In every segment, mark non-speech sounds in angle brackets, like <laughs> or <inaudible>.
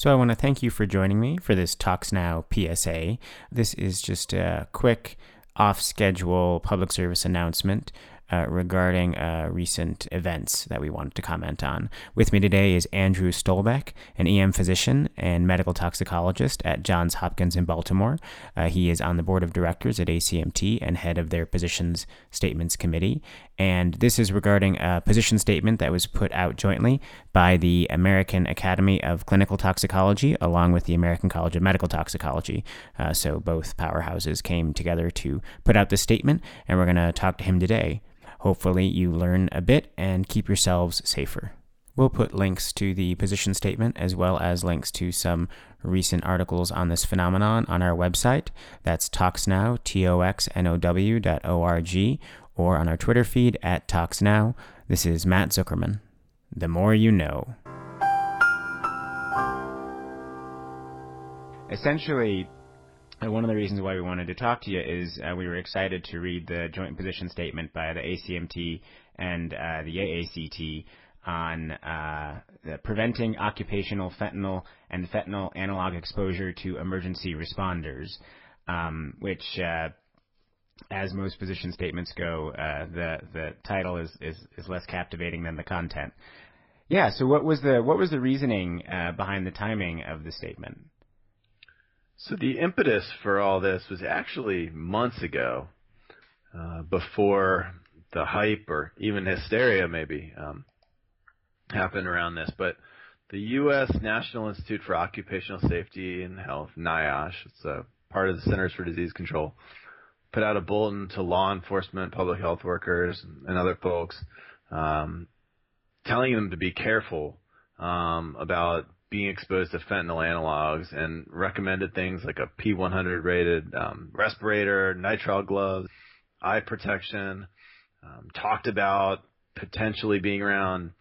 So I want to thank you for joining me for this ToxNow PSA. This is just a quick off schedule public service announcement uh, regarding uh, recent events that we wanted to comment on. With me today is Andrew Stolbach, an EM physician and medical toxicologist at Johns Hopkins in Baltimore. Uh, he is on the board of directors at ACMT and head of their positions statements committee. And this is regarding a position statement that was put out jointly by the American Academy of Clinical Toxicology along with the American College of Medical Toxicology. Uh, so both powerhouses came together to put out this statement, and we're going to talk to him today. Hopefully, you learn a bit and keep yourselves safer. We'll put links to the position statement as well as links to some recent articles on this phenomenon on our website. That's ToxNow, T-O-X-N-O-W dot O-R-G, or on our Twitter feed at ToxNow. This is Matt Zuckerman. The more you know. Essentially, one of the reasons why we wanted to talk to you is uh, we were excited to read the joint position statement by the ACMT and uh, the AACT on uh, preventing occupational fentanyl and fentanyl analog exposure to emergency responders, um, which, uh, as most position statements go, uh, the the title is, is is less captivating than the content. Yeah. So what was the what was the reasoning uh, behind the timing of the statement? So the impetus for all this was actually months ago, uh, before the hype or even hysteria maybe um, happened around this. But the U.S. National Institute for Occupational Safety and Health, NIOSH, it's a part of the Centers for Disease Control, put out a bulletin to law enforcement, public health workers, and other folks, um, telling them to be careful um, about being exposed to fentanyl analogs and recommended things like a P100 rated um, respirator, nitrile gloves, eye protection. Um, talked about potentially being around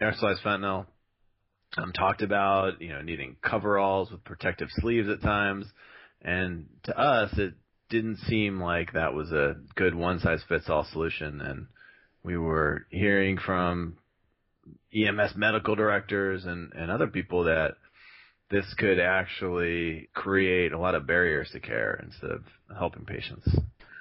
aerosolized fentanyl. Um, talked about you know needing coveralls with protective sleeves at times, and to us it didn't seem like that was a good one size fits all solution. And we were hearing from EMS medical directors and, and other people that this could actually create a lot of barriers to care instead of helping patients.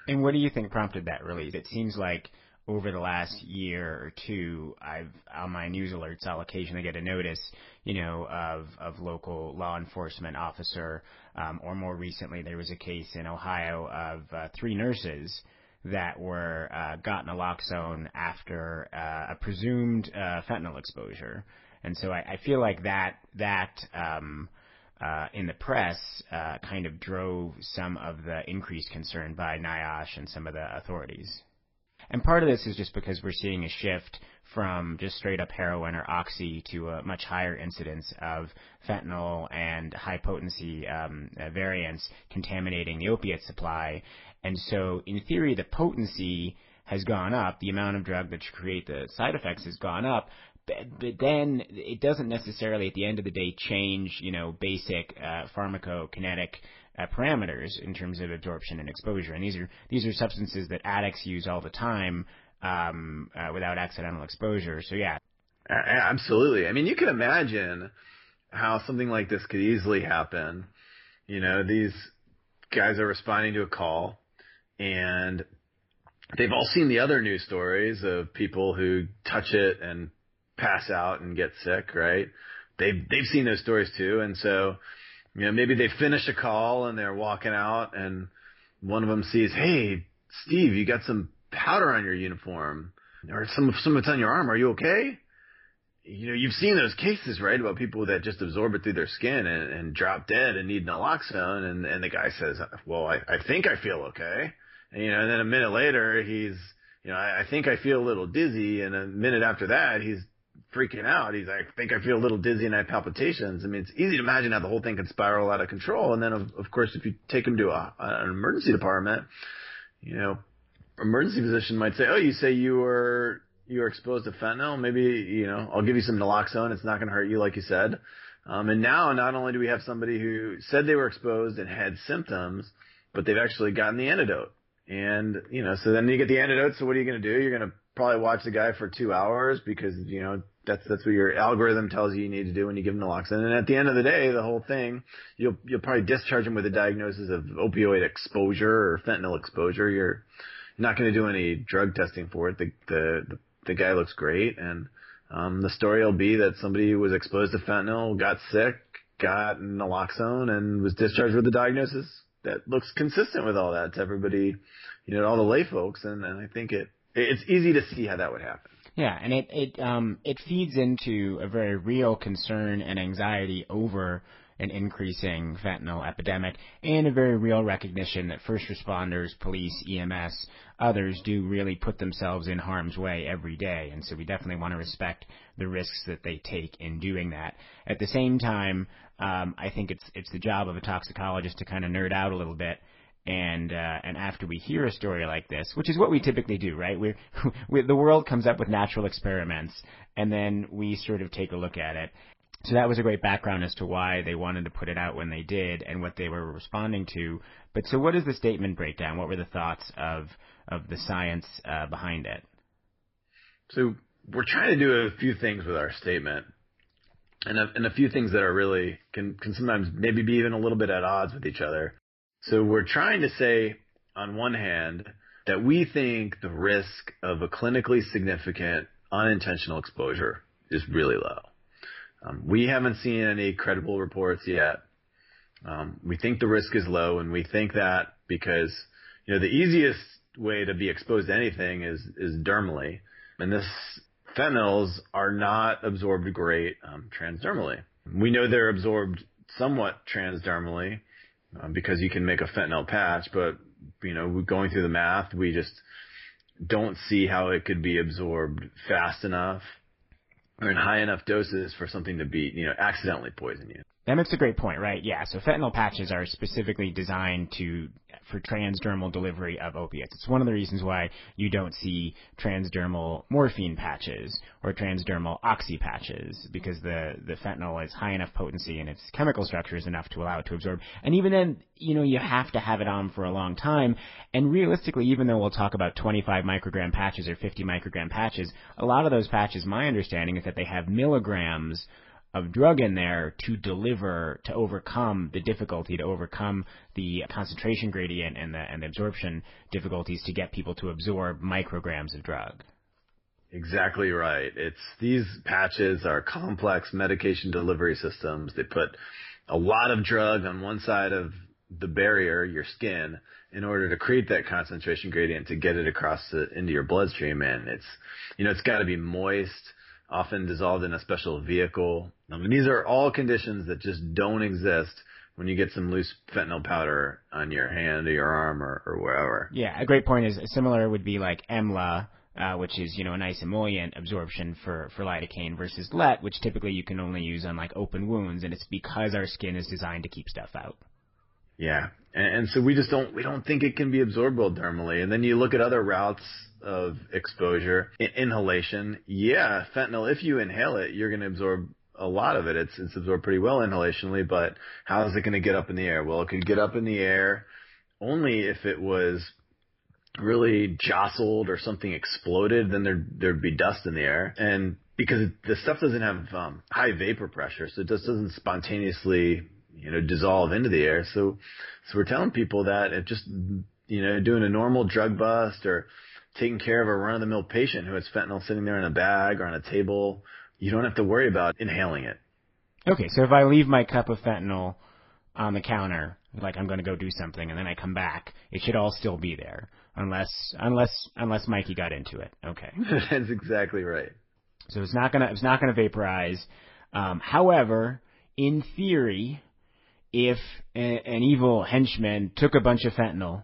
And what do you think prompted that release? It seems like over the last year or two, I've on my news alerts, I'll occasionally get a notice, you know, of of local law enforcement officer, um, or more recently, there was a case in Ohio of uh, three nurses that were uh, got naloxone after uh, a presumed uh, fentanyl exposure. And so I, I feel like that that um, uh, in the press uh, kind of drove some of the increased concern by NIOSH and some of the authorities. And part of this is just because we're seeing a shift from just straight up heroin or oxy to a much higher incidence of fentanyl and high potency um, uh, variants contaminating the opiate supply. And so, in theory, the potency has gone up, the amount of drug that create the side effects has gone up, but, but then it doesn't necessarily, at the end of the day, change, you know, basic uh, pharmacokinetic uh, parameters in terms of absorption and exposure. And these are these are substances that addicts use all the time um, uh, without accidental exposure. So yeah, absolutely. I mean, you can imagine how something like this could easily happen. You know, these guys are responding to a call and they've all seen the other news stories of people who touch it and pass out and get sick, right? They've they've seen those stories too, and so you know maybe they finish a call and they're walking out, and one of them sees, hey, Steve, you got some powder on your uniform, or some some of it's on your arm. Are you okay? You know, you've seen those cases, right, about people that just absorb it through their skin and, and drop dead and need naloxone, and and the guy says, well, I I think I feel okay and, you know, and then a minute later, he's, you know, I, I think I feel a little dizzy. And a minute after that, he's freaking out. He's like, I think I feel a little dizzy and I have palpitations. I mean, it's easy to imagine how the whole thing could spiral out of control. And then, of, of course, if you take him to a, an emergency department, you know, emergency physician might say, oh, you say you were, you were exposed to fentanyl. Maybe, you know, I'll give you some naloxone. It's not going to hurt you, like you said. Um, and now, not only do we have somebody who said they were exposed and had symptoms, but they've actually gotten the antidote. And, you know, so then you get the antidote. So what are you going to do? You're going to probably watch the guy for two hours because, you know, That's that's what your algorithm tells you you need to do when you give them naloxone. And at the end of the day, the whole thing, you'll you'll probably discharge them with a diagnosis of opioid exposure or fentanyl exposure. You're not going to do any drug testing for it. The the the guy looks great, and um, the story will be that somebody who was exposed to fentanyl, got sick, got naloxone, and was discharged with a diagnosis that looks consistent with all that to everybody, you know, all the lay folks. And, and I think it it's easy to see how that would happen. Yeah, and it it um it feeds into a very real concern and anxiety over an increasing fentanyl epidemic and a very real recognition that first responders, police, EMS, others do really put themselves in harm's way every day. And so we definitely want to respect the risks that they take in doing that. At the same time, um, I think it's it's the job of a toxicologist to kind of nerd out a little bit and uh, and after we hear a story like this, which is what we typically do, right? We're, <laughs> we the world comes up with natural experiments, and then we sort of take a look at it. So that was a great background as to why they wanted to put it out when they did and what they were responding to. But so, what is the statement breakdown? What were the thoughts of of the science uh, behind it? So we're trying to do a few things with our statement, and a, and a few things that are really can can sometimes maybe be even a little bit at odds with each other. So we're trying to say, on one hand, that we think the risk of a clinically significant unintentional exposure is really low. Um, we haven't seen any credible reports yet. Um, we think the risk is low, and we think that because you know the easiest way to be exposed to anything is is dermally, and this phenols are not absorbed great um, transdermally. We know they're absorbed somewhat transdermally um, because you can make a fentanyl patch, but you know, going through the math, we just don't see how it could be absorbed fast enough or in high enough doses for something to be, you know, accidentally poison you. That makes a great point, right? Yeah. So fentanyl patches are specifically designed to for transdermal delivery of opiates. It's one of the reasons why you don't see transdermal morphine patches or transdermal oxy patches because the the fentanyl is high enough potency and its chemical structure is enough to allow it to absorb. And even then, you know, you have to have it on for a long time. And realistically, even though we'll talk about 25 microgram patches or 50 microgram patches, a lot of those patches, my understanding is that they have milligrams of drug in there to deliver to overcome the difficulty to overcome the concentration gradient and the and the absorption difficulties to get people to absorb micrograms of drug. Exactly right. It's these patches are complex medication delivery systems. They put a lot of drug on one side of the barrier, your skin, in order to create that concentration gradient to get it across the, into your bloodstream. And it's, you know, it's got to be moist often dissolved in a special vehicle. I mean, these are all conditions that just don't exist when you get some loose fentanyl powder on your hand or your arm or, or wherever. Yeah, a great point is similar would be like EMLA, uh, which is you know a nice emollient absorption for for lidocaine versus LET, which typically you can only use on like open wounds, and it's because our skin is designed to keep stuff out. Yeah, and, and so we just don't we don't think it can be absorbed well dermally, and then you look at other routes of exposure. Inhalation, yeah, fentanyl, if you inhale it, you're going to absorb a lot of it. It's, it's absorbed pretty well inhalationally, but how is it going to get up in the air? Well, it could get up in the air only if it was really jostled or something exploded, then there there'd be dust in the air. And because the stuff doesn't have um, high vapor pressure, so it just doesn't spontaneously, you know, dissolve into the air. So, so we're telling people that if just, you know, doing a normal drug bust or taking care of a run of the mill patient who has fentanyl sitting there in a bag or on a table, you don't have to worry about inhaling it. Okay, so if I leave my cup of fentanyl on the counter, like I'm going to go do something, and then I come back, it should all still be there, unless unless unless Mikey got into it. Okay, <laughs> that's exactly right. So it's not gonna it's not gonna vaporize. Um, however, in theory, if a, an evil henchman took a bunch of fentanyl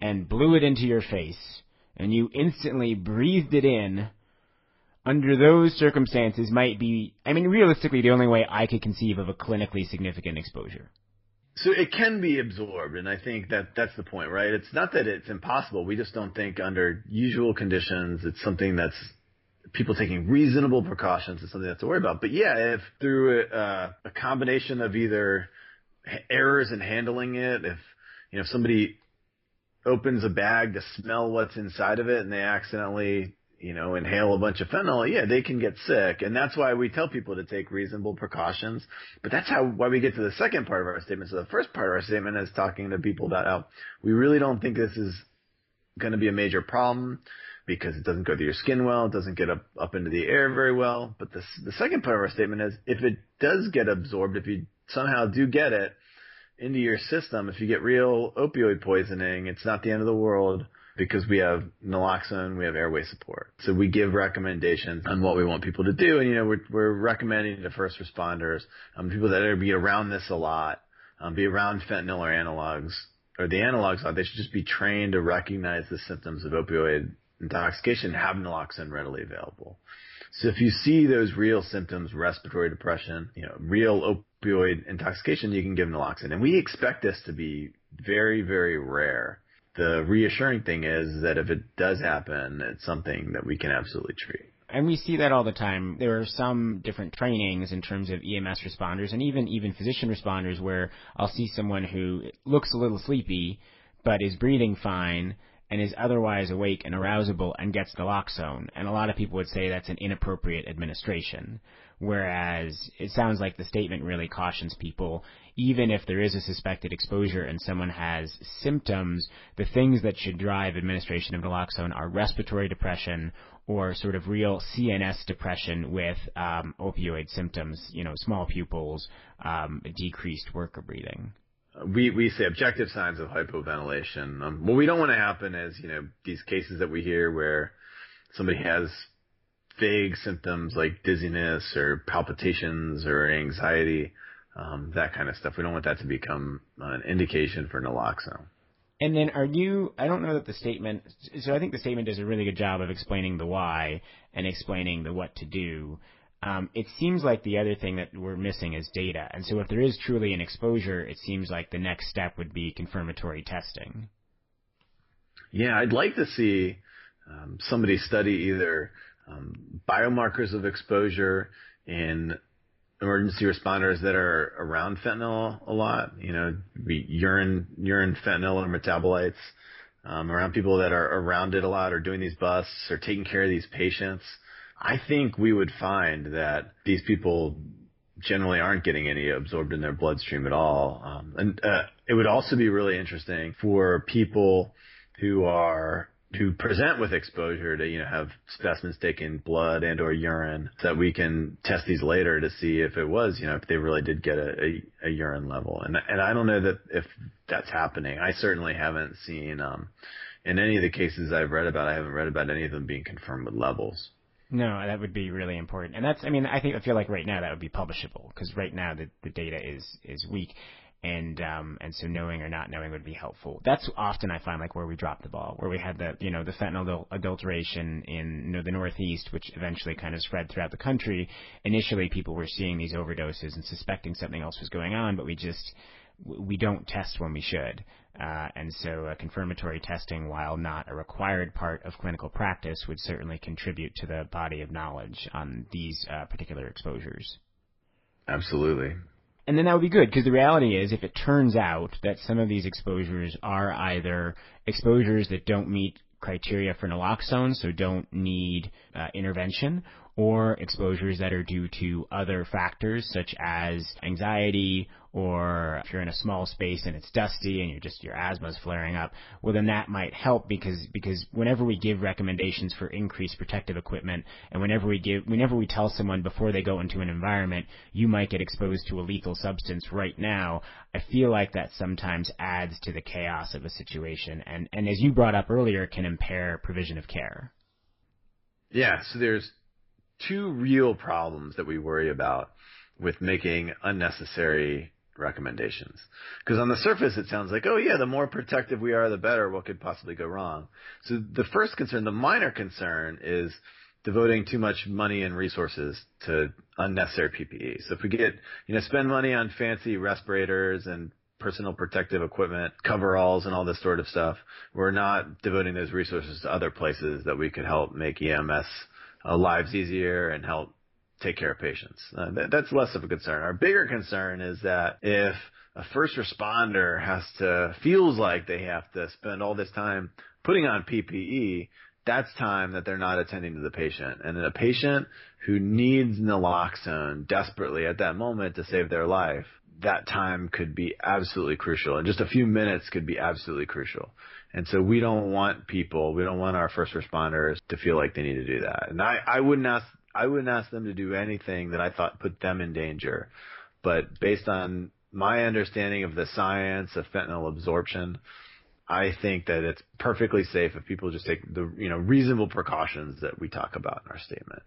and blew it into your face, and you instantly breathed it in, under those circumstances might be, I mean, realistically, the only way I could conceive of a clinically significant exposure. So it can be absorbed, and I think that that's the point, right? It's not that it's impossible. We just don't think under usual conditions it's something that's people taking reasonable precautions is something that's to worry about. But yeah, if through a, a combination of either errors in handling it, if you know if somebody opens a bag to smell what's inside of it and they accidentally you know, inhale a bunch of fentanyl, yeah, they can get sick. And that's why we tell people to take reasonable precautions. But that's how, why we get to the second part of our statement. So the first part of our statement is talking to people about how we really don't think this is going to be a major problem because it doesn't go through your skin well, it doesn't get up, up into the air very well. But the, the second part of our statement is if it does get absorbed, if you somehow do get it into your system, if you get real opioid poisoning, it's not the end of the world because we have naloxone, we have airway support. So we give recommendations on what we want people to do. And, you know, we're, we're recommending to first responders, um, people that are be around this a lot, um, be around fentanyl or analogs, or the analogs, they should just be trained to recognize the symptoms of opioid intoxication, have naloxone readily available. So if you see those real symptoms, respiratory depression, you know, real opioid intoxication, you can give naloxone. And we expect this to be very, very rare the reassuring thing is that if it does happen, it's something that we can absolutely treat. And we see that all the time. There are some different trainings in terms of EMS responders and even even physician responders where I'll see someone who looks a little sleepy but is breathing fine and is otherwise awake and arousable and gets naloxone. And a lot of people would say that's an inappropriate administration. Whereas it sounds like the statement really cautions people, even if there is a suspected exposure and someone has symptoms, the things that should drive administration of naloxone are respiratory depression or sort of real CNS depression with um, opioid symptoms, you know, small pupils, um, decreased work of breathing we we say objective signs of hypoventilation. Um, what we don't want to happen is you know these cases that we hear where somebody has vague symptoms like dizziness or palpitations or anxiety, um, that kind of stuff. We don't want that to become an indication for naloxone. And then are you, I don't know that the statement, so I think the statement does a really good job of explaining the why and explaining the what to do. Um, it seems like the other thing that we're missing is data. And so if there is truly an exposure, it seems like the next step would be confirmatory testing. Yeah, I'd like to see um, somebody study either um, biomarkers of exposure in emergency responders that are around fentanyl a lot. You know, urine urine fentanyl or metabolites um, around people that are around it a lot, or doing these busts, or taking care of these patients. I think we would find that these people generally aren't getting any absorbed in their bloodstream at all. Um, and uh, it would also be really interesting for people who are to present with exposure to you know have specimens taken blood and or urine so that we can test these later to see if it was you know if they really did get a, a, a urine level. And and I don't know that if that's happening. I certainly haven't seen um in any of the cases I've read about I haven't read about any of them being confirmed with levels. No, that would be really important, and that's. I mean, I think I feel like right now that would be publishable because right now the the data is is weak and um, and so knowing or not knowing would be helpful. That's often I find like where we dropped the ball, where we had the you know the fentanyl adulteration in you know, the Northeast, which eventually kind of spread throughout the country. Initially, people were seeing these overdoses and suspecting something else was going on, but we just we don't test when we should. Uh, and so uh, confirmatory testing, while not a required part of clinical practice, would certainly contribute to the body of knowledge on these uh, particular exposures. Absolutely and then that would be good because the reality is if it turns out that some of these exposures are either exposures that don't meet criteria for naloxone, so don't need uh, intervention, or exposures that are due to other factors such as anxiety or if you're in a small space and it's dusty and you're just your asthma's flaring up, well then that might help because because whenever we give recommendations for increased protective equipment and whenever we give whenever we tell someone before they go into an environment you might get exposed to a lethal substance right now, I feel like that sometimes adds to the chaos of a situation and and as you brought up earlier can impair provision of care. Yeah, so there's two real problems that we worry about with making unnecessary recommendations. Because on the surface, it sounds like, oh yeah, the more protective we are, the better. What could possibly go wrong? So the first concern, the minor concern, is devoting too much money and resources to unnecessary PPE. So if we get, you know, spend money on fancy respirators and personal protective equipment, coveralls, and all this sort of stuff, we're not devoting those resources to other places that we could help make EMS uh, lives easier and help take care of patients. Uh, that, that's less of a concern. Our bigger concern is that if a first responder has to feels like they have to spend all this time putting on PPE that's time that they're not attending to the patient. And a patient who needs naloxone desperately at that moment to save their life, that time could be absolutely crucial. And just a few minutes could be absolutely crucial. And so we don't want people, we don't want our first responders to feel like they need to do that. And I, I wouldn't ask, I wouldn't ask them to do anything that I thought put them in danger. But based on my understanding of the science of fentanyl absorption, I think that it's perfectly safe if people just take the you know reasonable precautions that we talk about in our statement.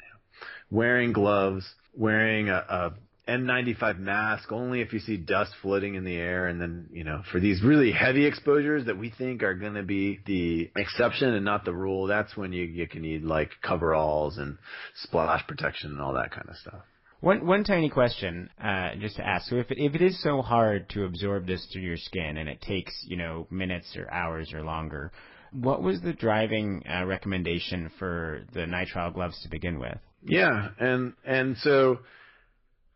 Wearing gloves, wearing a, a N95 mask only if you see dust floating in the air, and then you know for these really heavy exposures that we think are going to be the exception and not the rule. That's when you you can need like coveralls and splash protection and all that kind of stuff. One one tiny question, uh, just to ask. So if it, if it is so hard to absorb this through your skin and it takes you know minutes or hours or longer, what was the driving uh, recommendation for the nitrile gloves to begin with? Yeah, and and so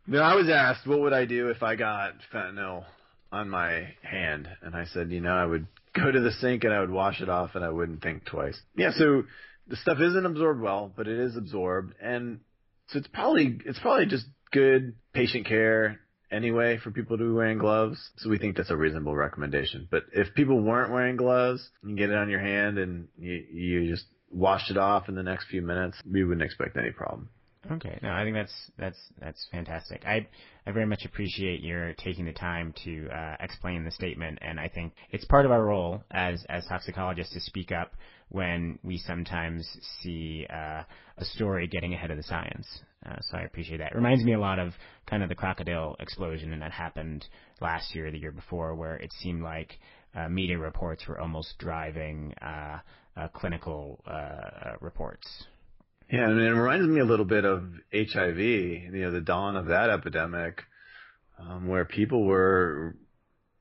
then I was asked what would I do if I got fentanyl on my hand, and I said, you know, I would go to the sink and I would wash it off and I wouldn't think twice. Yeah, so the stuff isn't absorbed well, but it is absorbed, and so it's probably it's probably just good patient care anyway for people to be wearing gloves. So we think that's a reasonable recommendation. But if people weren't wearing gloves, you get it on your hand and you you just wash it off in the next few minutes, we wouldn't expect any problem. Okay, no, I think that's that's that's fantastic. I I very much appreciate your taking the time to uh, explain the statement, and I think it's part of our role as as toxicologists to speak up when we sometimes see uh, a story getting ahead of the science. Uh, so I appreciate that. It reminds me a lot of kind of the crocodile explosion, and that happened last year, or the year before, where it seemed like uh, media reports were almost driving uh, uh, clinical reports. Yeah, and it reminds me a little bit of HIV, you know, the dawn of that epidemic, um, where people were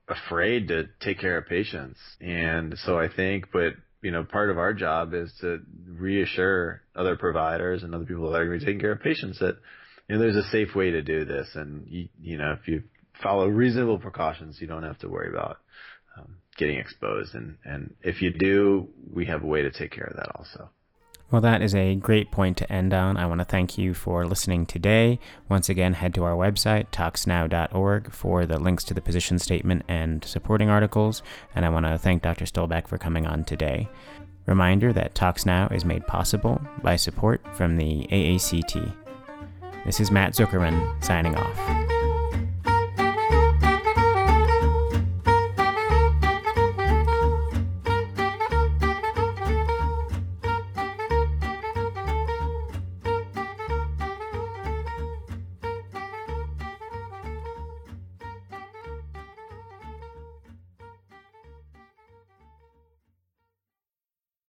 afraid to take care of patients. And so I think, but, you know, part of our job is to reassure other providers and other people that are going to be taking care of patients that, you know, there's a safe way to do this. And, you, you know, if you follow reasonable precautions, you don't have to worry about um, getting exposed. And, and if you do, we have a way to take care of that also. Well, that is a great point to end on. I want to thank you for listening today. Once again, head to our website, toxnow.org, for the links to the position statement and supporting articles. And I want to thank Dr. Stolbach for coming on today. Reminder that ToxNow is made possible by support from the AACT. This is Matt Zuckerman signing off.